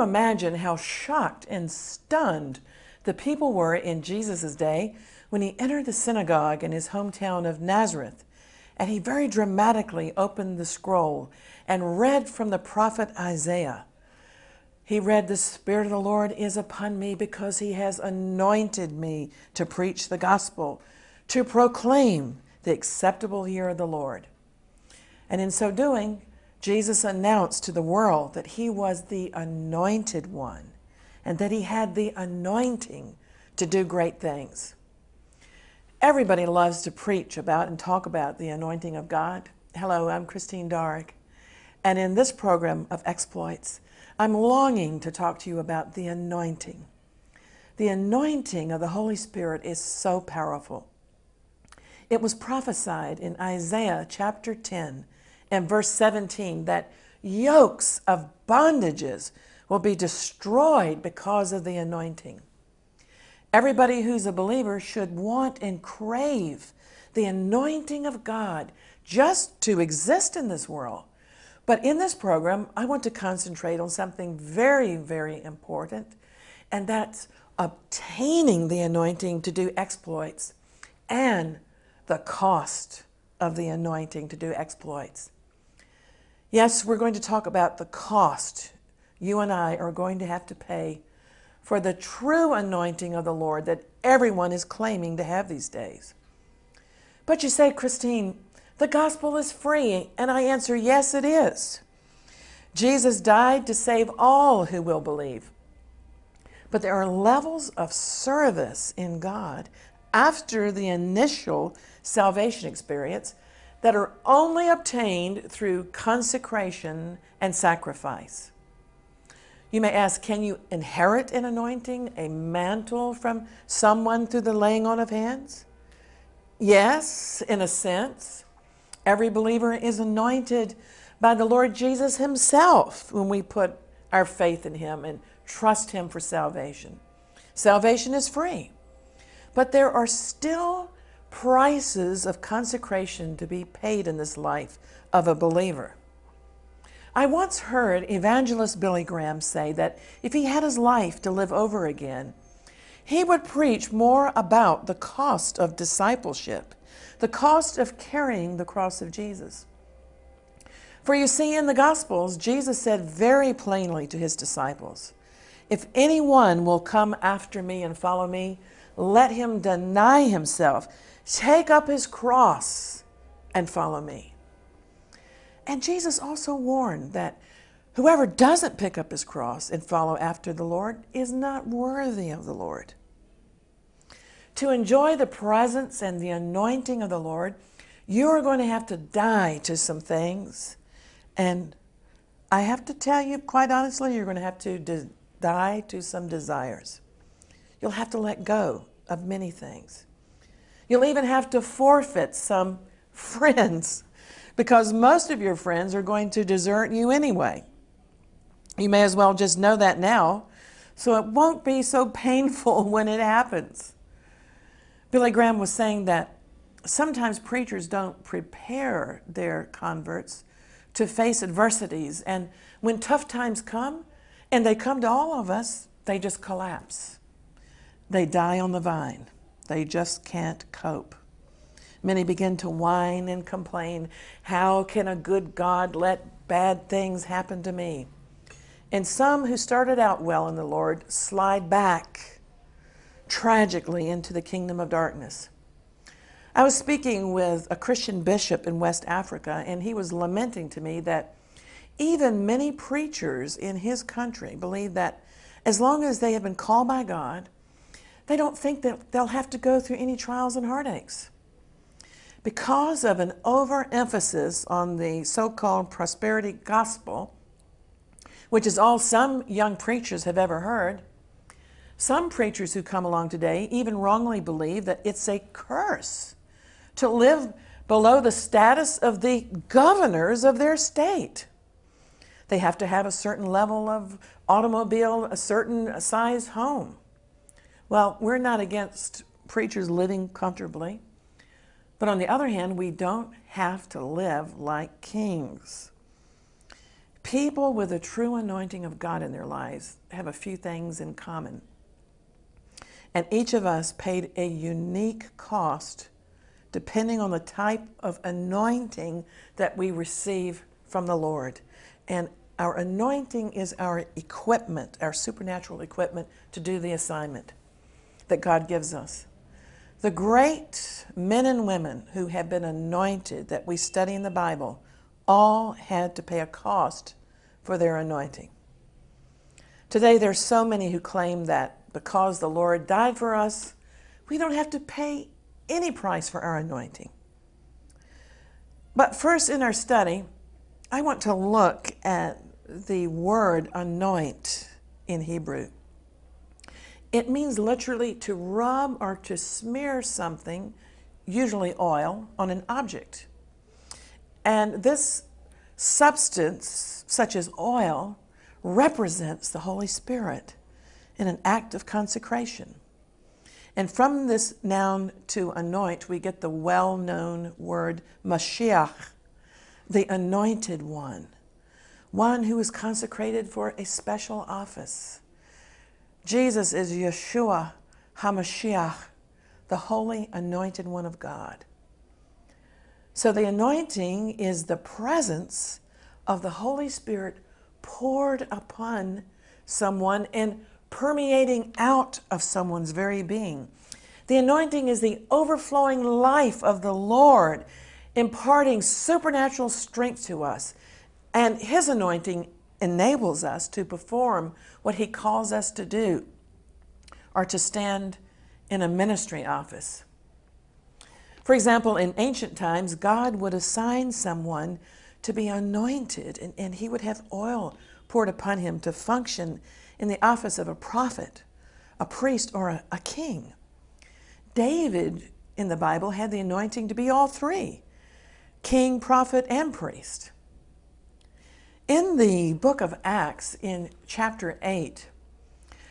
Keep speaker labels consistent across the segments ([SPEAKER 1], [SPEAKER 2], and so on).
[SPEAKER 1] Imagine how shocked and stunned the people were in Jesus' day when he entered the synagogue in his hometown of Nazareth? And he very dramatically opened the scroll and read from the prophet Isaiah. He read, The Spirit of the Lord is upon me because he has anointed me to preach the gospel, to proclaim the acceptable year of the Lord. And in so doing, Jesus announced to the world that he was the anointed one and that he had the anointing to do great things. Everybody loves to preach about and talk about the anointing of God. Hello, I'm Christine Darg. And in this program of exploits, I'm longing to talk to you about the anointing. The anointing of the Holy Spirit is so powerful. It was prophesied in Isaiah chapter 10 and verse 17 that yokes of bondages will be destroyed because of the anointing. Everybody who's a believer should want and crave the anointing of God just to exist in this world. But in this program, I want to concentrate on something very, very important, and that's obtaining the anointing to do exploits and the cost of the anointing to do exploits. Yes, we're going to talk about the cost you and I are going to have to pay for the true anointing of the Lord that everyone is claiming to have these days. But you say, Christine, the gospel is free. And I answer, yes, it is. Jesus died to save all who will believe. But there are levels of service in God after the initial salvation experience that are only obtained through consecration and sacrifice. You may ask, can you inherit an anointing, a mantle from someone through the laying on of hands? Yes, in a sense. Every believer is anointed by the Lord Jesus Himself when we put our faith in Him and trust Him for salvation. Salvation is free, but there are still prices of consecration to be paid in this life of a believer. I once heard evangelist Billy Graham say that if he had his life to live over again, he would preach more about the cost of discipleship, the cost of carrying the cross of Jesus. For you see, in the Gospels, Jesus said very plainly to his disciples, If anyone will come after me and follow me, let him deny himself Take up his cross and follow me. And Jesus also warned that whoever doesn't pick up his cross and follow after the Lord is not worthy of the Lord. To enjoy the presence and the anointing of the Lord, you are going to have to die to some things. And I have to tell you, quite honestly, you're going to have to die to some desires. You'll have to let go of many things. You'll even have to forfeit some friends because most of your friends are going to desert you anyway. You may as well just know that now so it won't be so painful when it happens. Billy Graham was saying that sometimes preachers don't prepare their converts to face adversities. And when tough times come, and they come to all of us, they just collapse. They die on the vine. They just can't cope. Many begin to whine and complain. How can a good God let bad things happen to me? And some who started out well in the Lord slide back tragically into the kingdom of darkness. I was speaking with a Christian bishop in West Africa, and he was lamenting to me that even many preachers in his country believe that as long as they have been called by God they don't think that they'll have to go through any trials and heartaches. Because of an overemphasis on the so-called prosperity gospel, which is all some young preachers have ever heard, some preachers who come along today even wrongly believe that it's a curse to live below the status of the governors of their state. They have to have a certain level of automobile, a certain size home. Well, we're not against preachers living comfortably, but on the other hand, we don't have to live like kings. People with a true anointing of God in their lives have a few things in common. And each of us paid a unique cost depending on the type of anointing that we receive from the Lord. And our anointing is our equipment, our supernatural equipment to do the assignment that God gives us. The great men and women who have been anointed that we study in the Bible all had to pay a cost for their anointing. Today, there's so many who claim that because the Lord died for us, we don't have to pay any price for our anointing. But first, in our study, I want to look at the word anoint in Hebrew. It means literally to rub or to smear something, usually oil, on an object. And this substance, such as oil, represents the Holy Spirit in an act of consecration. And from this noun to anoint, we get the well known word Mashiach, the anointed one, one who is consecrated for a special office. Jesus is Yeshua HaMashiach, the holy anointed one of God. So the anointing is the presence of the Holy Spirit poured upon someone and permeating out of someone's very being. The anointing is the overflowing life of the Lord, imparting supernatural strength to us. And His anointing enables us to perform what He calls us to do or to stand in a ministry office. For example, in ancient times, God would assign someone to be anointed, and, and He would have oil poured upon him to function in the office of a prophet, a priest, or a, a king. David in the Bible had the anointing to be all three king, prophet, and priest. In the book of Acts, in chapter 8,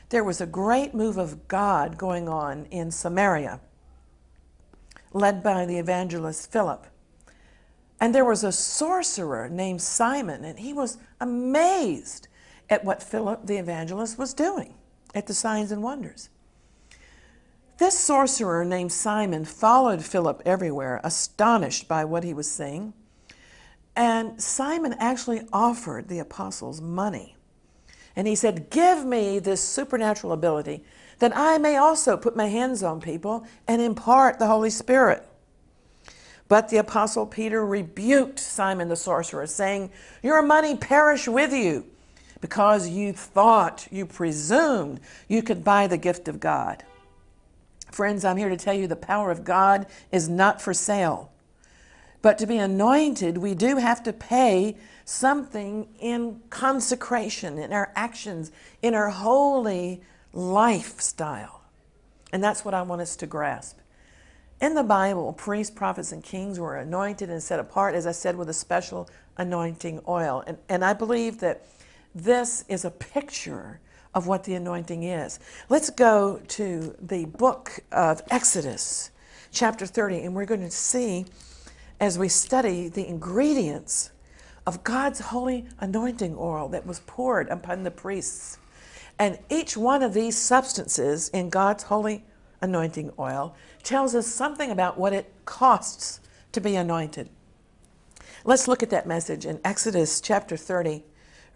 [SPEAKER 1] there was a great move of God going on in Samaria, led by the evangelist Philip. And there was a sorcerer named Simon, and he was amazed at what Philip the evangelist was doing, at the signs and wonders. This sorcerer named Simon followed Philip everywhere, astonished by what he was seeing. And Simon actually offered the apostles money. And he said, Give me this supernatural ability that I may also put my hands on people and impart the Holy Spirit. But the apostle Peter rebuked Simon the sorcerer, saying, Your money perish with you because you thought, you presumed you could buy the gift of God. Friends, I'm here to tell you the power of God is not for sale. But to be anointed, we do have to pay something in consecration, in our actions, in our holy lifestyle. And that's what I want us to grasp. In the Bible, priests, prophets, and kings were anointed and set apart, as I said, with a special anointing oil. And, and I believe that this is a picture of what the anointing is. Let's go to the book of Exodus, chapter 30, and we're going to see as we study the ingredients of God's holy anointing oil that was poured upon the priests. And each one of these substances in God's holy anointing oil tells us something about what it costs to be anointed. Let's look at that message in Exodus chapter 30,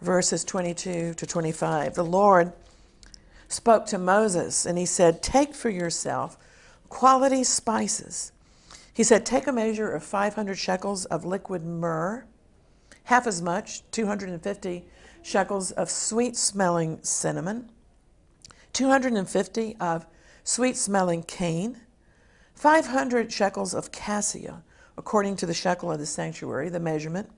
[SPEAKER 1] verses 22 to 25. The Lord spoke to Moses and he said, Take for yourself quality spices. He said, Take a measure of 500 shekels of liquid myrrh, half as much, 250 shekels of sweet smelling cinnamon, 250 of sweet smelling cane, 500 shekels of cassia, according to the shekel of the sanctuary, the measurement.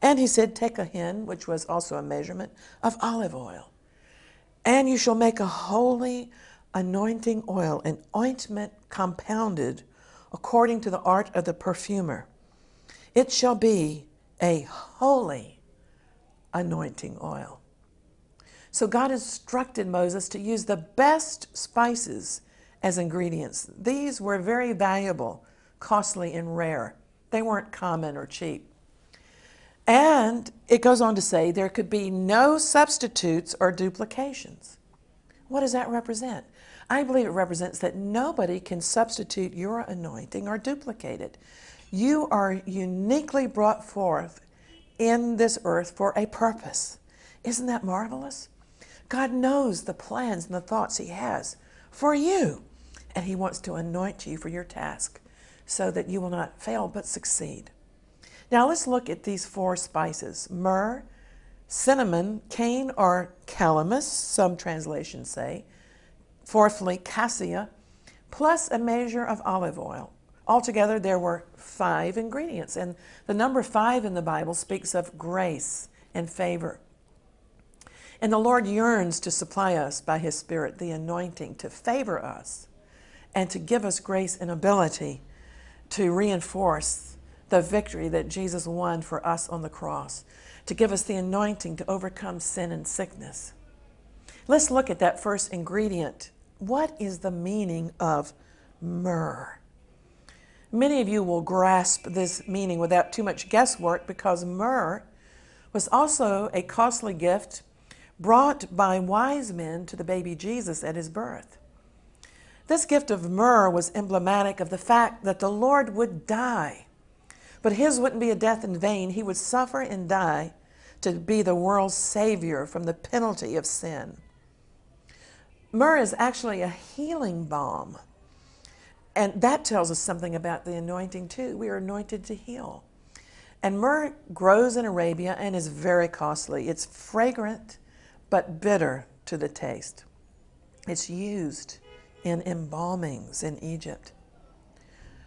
[SPEAKER 1] And he said, Take a hin, which was also a measurement, of olive oil. And you shall make a holy anointing oil, an ointment compounded according to the art of the perfumer. It shall be a holy anointing oil. So God instructed Moses to use the best spices as ingredients. These were very valuable, costly, and rare. They weren't common or cheap. And it goes on to say there could be no substitutes or duplications. What does that represent? I believe it represents that nobody can substitute your anointing or duplicate it. You are uniquely brought forth in this earth for a purpose. Isn't that marvelous? God knows the plans and the thoughts He has for you, and He wants to anoint you for your task so that you will not fail but succeed. Now let's look at these four spices myrrh, cinnamon, cane or calamus, some translations say. Fourthly, cassia, plus a measure of olive oil. Altogether, there were five ingredients, and the number five in the Bible speaks of grace and favor. And the Lord yearns to supply us by His Spirit the anointing to favor us and to give us grace and ability to reinforce the victory that Jesus won for us on the cross, to give us the anointing to overcome sin and sickness. Let's look at that first ingredient. What is the meaning of myrrh? Many of you will grasp this meaning without too much guesswork because myrrh was also a costly gift brought by wise men to the baby Jesus at his birth. This gift of myrrh was emblematic of the fact that the Lord would die but his wouldn't be a death in vain. He would suffer and die to be the world's savior from the penalty of sin. Myrrh is actually a healing balm. And that tells us something about the anointing, too. We are anointed to heal. And myrrh grows in Arabia and is very costly. It's fragrant but bitter to the taste. It's used in embalmings in Egypt.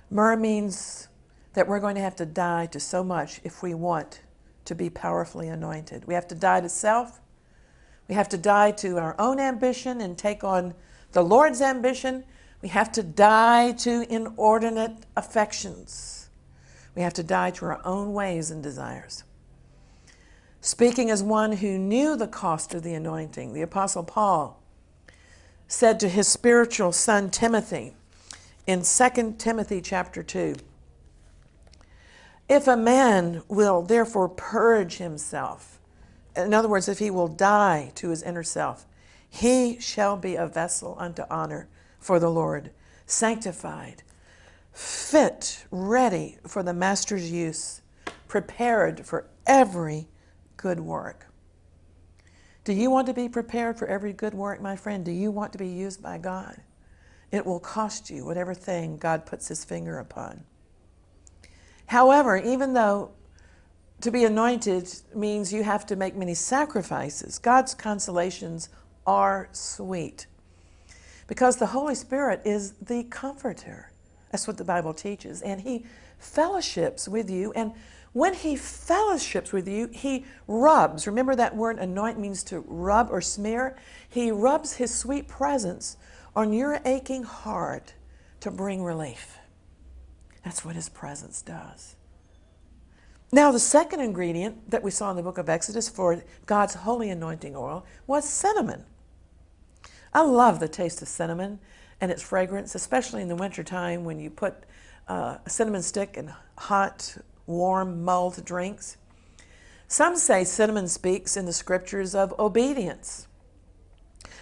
[SPEAKER 1] Myrrh means that we're going to have to die to so much if we want to be powerfully anointed. We have to die to self. We have to die to our own ambition and take on the Lord's ambition. We have to die to inordinate affections. We have to die to our own ways and desires. Speaking as one who knew the cost of the anointing, the Apostle Paul said to his spiritual son Timothy in 2 Timothy chapter 2 if a man will therefore purge himself, in other words, if he will die to his inner self, he shall be a vessel unto honor for the Lord, sanctified, fit, ready for the master's use, prepared for every good work. Do you want to be prepared for every good work, my friend? Do you want to be used by God? It will cost you whatever thing God puts his finger upon. However, even though to be anointed means you have to make many sacrifices, God's consolations are sweet because the Holy Spirit is the comforter. That's what the Bible teaches. And He fellowships with you. And when He fellowships with you, He rubs. Remember that word anoint means to rub or smear? He rubs His sweet presence on your aching heart to bring relief. That's what his presence does. Now, the second ingredient that we saw in the book of Exodus for God's holy anointing oil was cinnamon. I love the taste of cinnamon and its fragrance, especially in the wintertime when you put uh, a cinnamon stick in hot, warm, mulled drinks. Some say cinnamon speaks in the scriptures of obedience.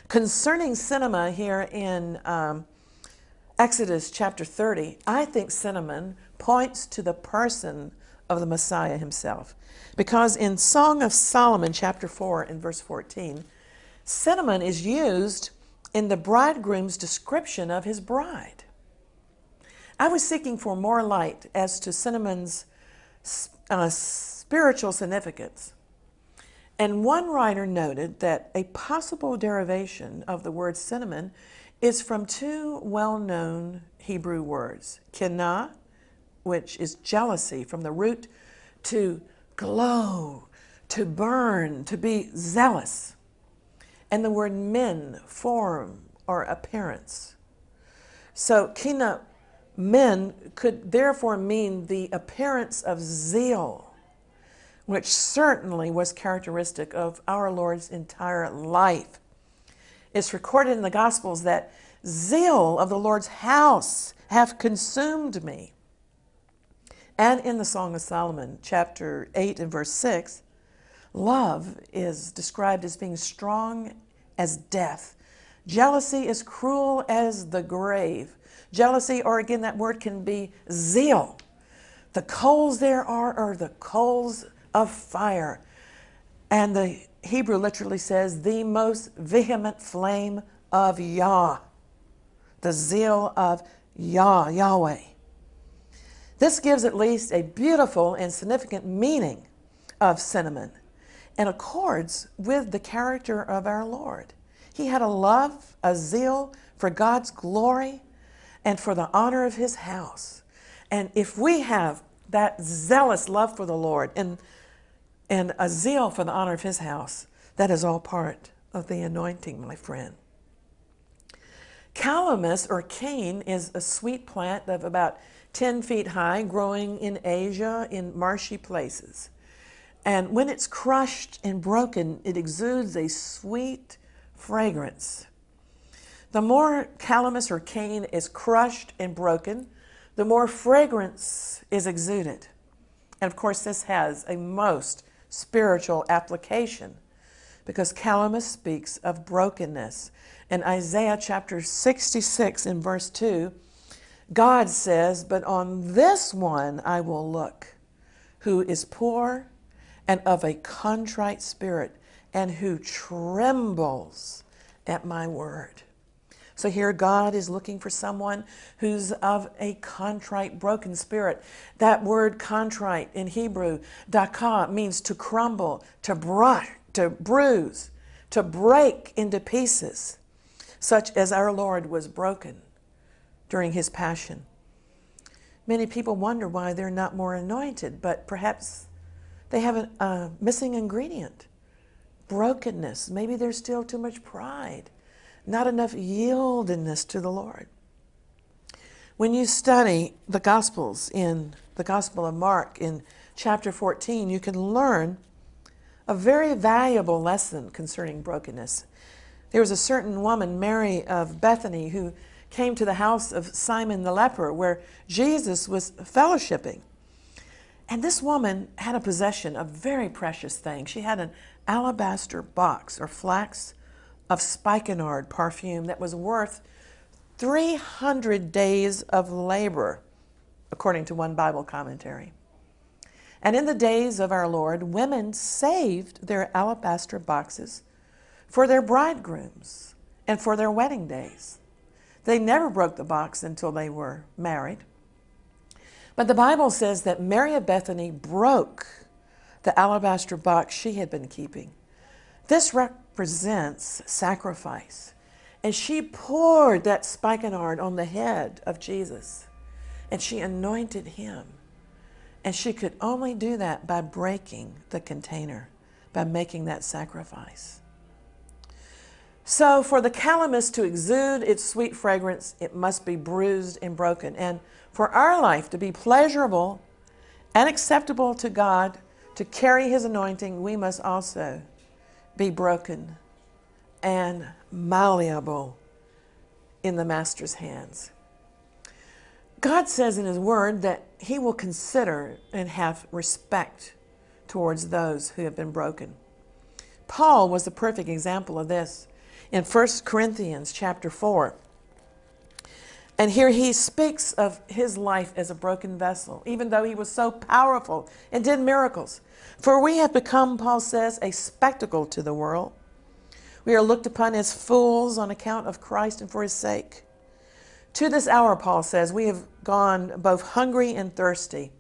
[SPEAKER 1] Concerning cinnamon here in um, Exodus chapter 30, I think cinnamon points to the person of the Messiah himself. Because in Song of Solomon, chapter 4, and verse 14, cinnamon is used in the bridegroom's description of his bride. I was seeking for more light as to cinnamon's uh, spiritual significance. And one writer noted that a possible derivation of the word cinnamon is from two well known Hebrew words kinah, which is jealousy, from the root to glow, to burn, to be zealous, and the word men, form or appearance. So, kina, men could therefore mean the appearance of zeal, which certainly was characteristic of our Lord's entire life it's recorded in the Gospels that zeal of the Lord's house hath consumed me. And in the Song of Solomon, chapter 8 and verse 6, love is described as being strong as death. Jealousy is cruel as the grave. Jealousy, or again, that word can be zeal. The coals there are are the coals of fire. And the Hebrew literally says, the most vehement flame of Yah, the zeal of Yah, Yahweh. This gives at least a beautiful and significant meaning of cinnamon and accords with the character of our Lord. He had a love, a zeal for God's glory and for the honor of his house. And if we have that zealous love for the Lord and, and a zeal for the honor of his house, that is all part of the anointing, my friend. Calamus or cane is a sweet plant of about 10 feet high, growing in Asia in marshy places. And when it's crushed and broken, it exudes a sweet fragrance. The more calamus or cane is crushed and broken, the more fragrance is exuded. And of course, this has a most spiritual application because calamus speaks of brokenness. In Isaiah chapter 66 in verse 2, God says, But on this one I will look, who is poor and of a contrite spirit, and who trembles at my word. So here God is looking for someone who's of a contrite, broken spirit. That word contrite in Hebrew, daka, means to crumble, to brush, to bruise, to break into pieces, such as our Lord was broken during his passion. Many people wonder why they're not more anointed, but perhaps they have a, missing ingredient brokenness. Maybe there's still too much pride, not enough yieldedness to the Lord. When you study the Gospels in the Gospel of Mark in chapter 14, you can learn a very valuable lesson concerning brokenness. There was a certain woman, Mary of Bethany, who came to the house of Simon the leper, where Jesus was fellowshipping. And this woman had a possession of very precious things. She had an alabaster box or flax of spikenard perfume that was worth 300 days of labor, according to one Bible commentary. And in the days of our Lord, women saved their alabaster boxes for their bridegrooms and for their wedding days. They never broke the box until they were married. But the Bible says that Mary of Bethany broke the alabaster box she had been keeping. This represents sacrifice. And she poured that spikenard on the head of Jesus and she anointed him. And she could only do that by breaking the container, by making that sacrifice. So, for the calamus to exude its sweet fragrance, it must be bruised and broken. And for our life to be pleasurable and acceptable to God, to carry His anointing, we must also be broken and malleable in the Master's hands. God says in His Word that He will consider and have respect towards those who have been broken. Paul was the perfect example of this in 1 Corinthians chapter 4. And here he speaks of his life as a broken vessel, even though he was so powerful and did miracles. For we have become, Paul says, a spectacle to the world. We are looked upon as fools on account of Christ and for his sake. To this hour, Paul says, we have gone both hungry and thirsty.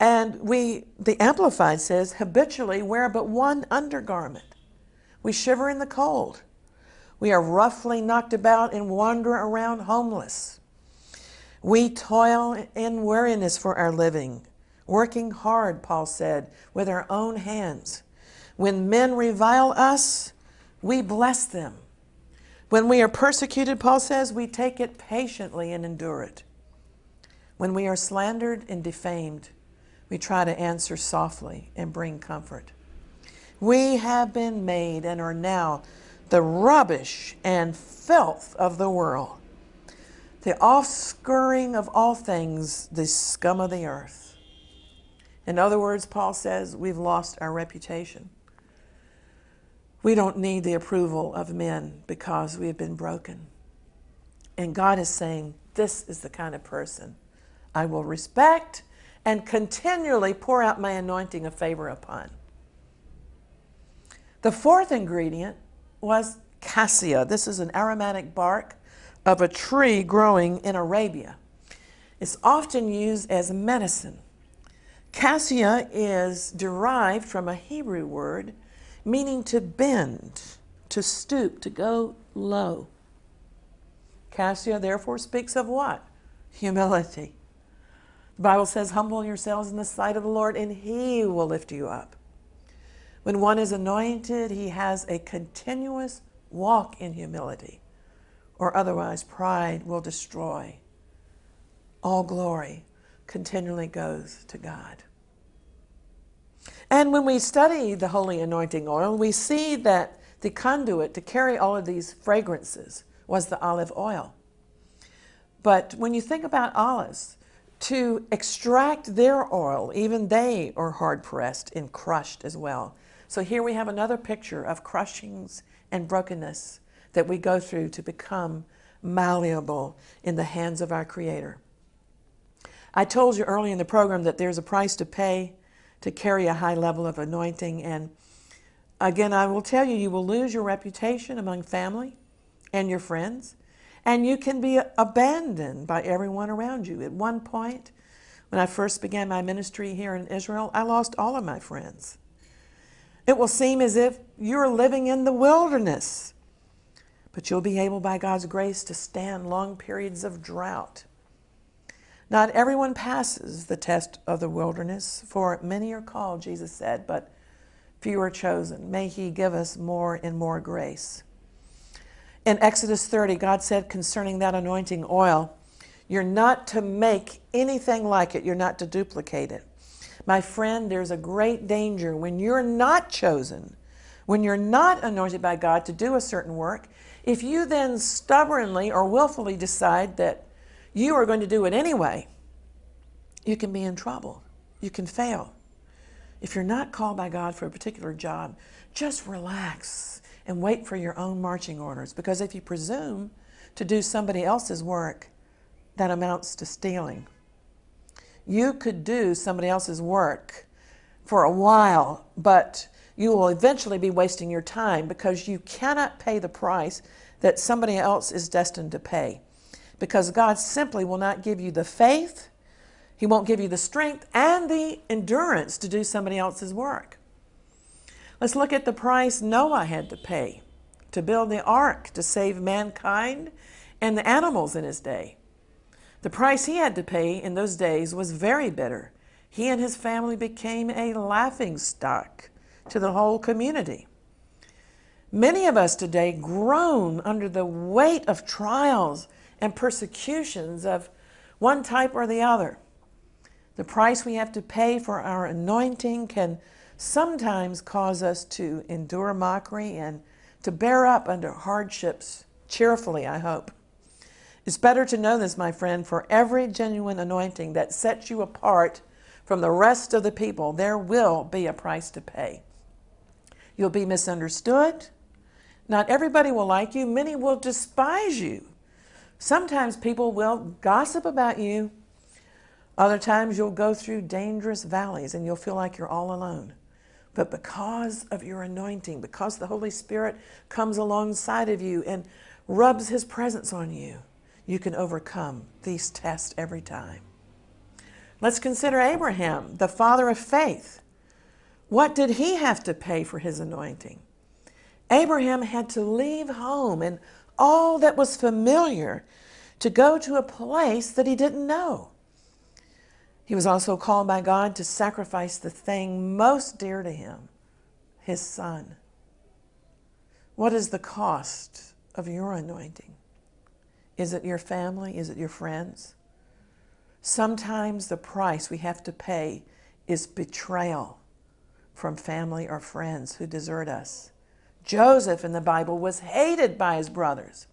[SPEAKER 1] And we, the Amplified says, habitually wear but one undergarment. We shiver in the cold. We are roughly knocked about and wander around homeless. We toil in weariness for our living, working hard, Paul said, with our own hands. When men revile us, we bless them. When we are persecuted, Paul says, we take it patiently and endure it. When we are slandered and defamed, we try to answer softly and bring comfort. We have been made and are now the rubbish and filth of the world, the offscouring of all things, the scum of the earth. In other words, Paul says we've lost our reputation. We don't need the approval of men because we have been broken. And God is saying, This is the kind of person I will respect and continually pour out my anointing of favor upon. The fourth ingredient was cassia. This is an aromatic bark of a tree growing in Arabia. It's often used as medicine. Cassia is derived from a Hebrew word meaning to bend, to stoop, to go low. Cassia therefore speaks of what? Humility. The Bible says, Humble yourselves in the sight of the Lord, and He will lift you up. When one is anointed, he has a continuous walk in humility, or otherwise pride will destroy. All glory continually goes to God. And when we study the holy anointing oil, we see that the conduit to carry all of these fragrances was the olive oil. But when you think about olives, to extract their oil, even they are hard pressed and crushed as well. So here we have another picture of crushings and brokenness that we go through to become malleable in the hands of our Creator. I told you early in the program that there's a price to pay to carry a high level of anointing. And again, I will tell you, you will lose your reputation among family and your friends, and you can be abandoned by everyone around you. At one point, when I first began my ministry here in Israel, I lost all of my friends. It will seem as if you're living in the wilderness, but you'll be able, by God's grace, to stand long periods of drought. Not everyone passes the test of the wilderness, for many are called, Jesus said, but few are chosen. May He give us more and more grace. In Exodus 30, God said concerning that anointing oil, You're not to make anything like it, you're not to duplicate it. My friend, there's a great danger when you're not chosen, when you're not anointed by God to do a certain work, if you then stubbornly or willfully decide that you are going to do it anyway, you can be in trouble. You can fail. If you're not called by God for a particular job, just relax and wait for your own marching orders. Because if you presume to do somebody else's work, that amounts to stealing. You could do somebody else's work for a while, but you will eventually be wasting your time because you cannot pay the price that somebody else is destined to pay because God simply will not give you the faith, He won't give you the strength and the endurance to do somebody else's work. Let's look at the price Noah had to pay to build the ark to save mankind and the animals in his day. The price he had to pay in those days was very bitter. He and his family became a laughing stock to the whole community. Many of us today groan under the weight of trials and persecutions of one type or the other. The price we have to pay for our anointing can sometimes cause us to endure mockery and to bear up under hardships cheerfully, I hope. It's better to know this, my friend, for every genuine anointing that sets you apart from the rest of the people, there will be a price to pay. You'll be misunderstood. Not everybody will like you. Many will despise you. Sometimes people will gossip about you. Other times you'll go through dangerous valleys and you'll feel like you're all alone. But because of your anointing, because the Holy Spirit comes alongside of you and rubs his presence on you, you can overcome these tests every time. Let's consider Abraham, the father of faith. What did he have to pay for his anointing? Abraham had to leave home and all that was familiar to go to a place that he didn't know. He was also called by God to sacrifice the thing most dear to him, his son. What is the cost of your anointing? Is it your family? Is it your friends? Sometimes the price we have to pay is betrayal from family or friends who desert us. Joseph in the Bible was hated by his brothers.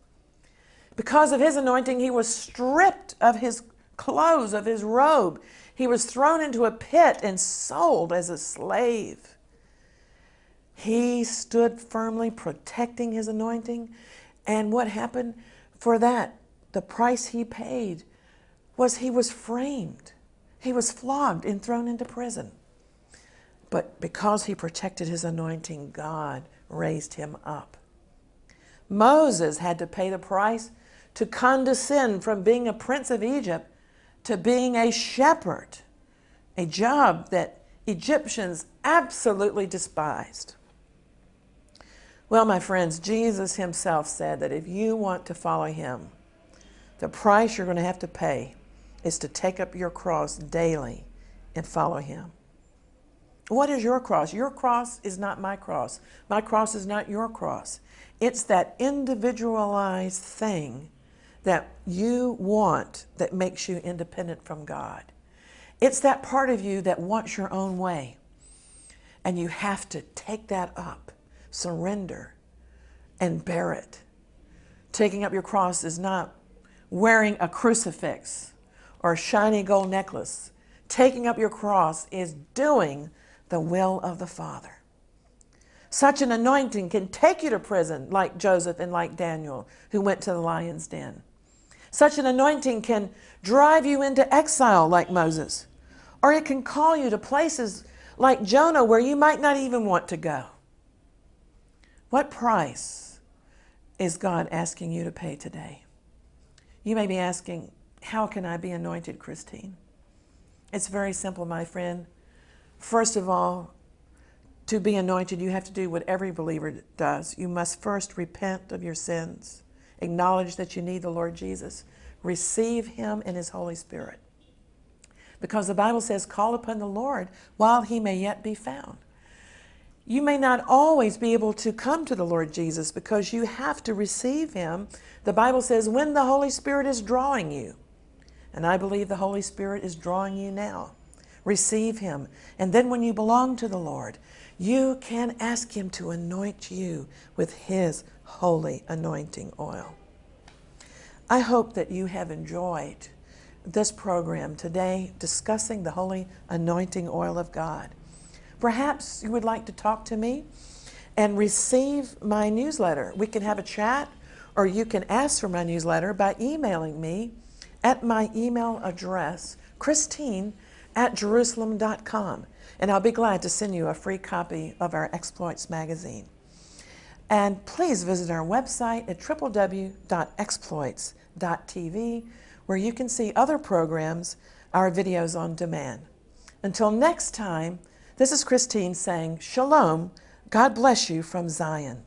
[SPEAKER 1] Because of his anointing, he was stripped of his clothes, of his robe. He was thrown into a pit and sold as a slave. He stood firmly, protecting his anointing. And what happened for that? The price he paid was he was framed, he was flogged and thrown into prison. But because he protected his anointing, God raised him up. Moses had to pay the price to condescend from being a prince of Egypt to being a shepherd, a job that Egyptians absolutely despised. Well, my friends, Jesus himself said that if you want to follow him, the price you're going to have to pay is to take up your cross daily and follow him. What is your cross? Your cross is not my cross. My cross is not your cross. It's that individualized thing that you want that makes you independent from God. It's that part of you that wants your own way. And you have to take that up, surrender, and bear it. Taking up your cross is not wearing a crucifix or a shiny gold necklace. Taking up your cross is doing the will of the Father. Such an anointing can take you to prison, like Joseph and like Daniel, who went to the lion's den. Such an anointing can drive you into exile, like Moses, or it can call you to places like Jonah where you might not even want to go. What price is God asking you to pay today? You may be asking, How can I be anointed, Christine? It's very simple, my friend. First of all, to be anointed, you have to do what every believer does. You must first repent of your sins, acknowledge that you need the Lord Jesus, receive Him in His Holy Spirit. Because the Bible says, call upon the Lord while He may yet be found. You may not always be able to come to the Lord Jesus because you have to receive Him. The Bible says, when the Holy Spirit is drawing you. And I believe the Holy Spirit is drawing you now receive Him. And then when you belong to the Lord, you can ask Him to anoint you with His holy anointing oil. I hope that you have enjoyed this program today discussing the holy anointing oil of God. Perhaps you would like to talk to me and receive my newsletter. We can have a chat or you can ask for my newsletter by emailing me at my email address, Christine at Jerusalem.com. And I'll be glad to send you a free copy of our Exploits magazine. And please visit our website at www.exploits.tv where you can see other programs, our videos on demand. Until next time, this is Christine saying, Shalom, God bless you from Zion.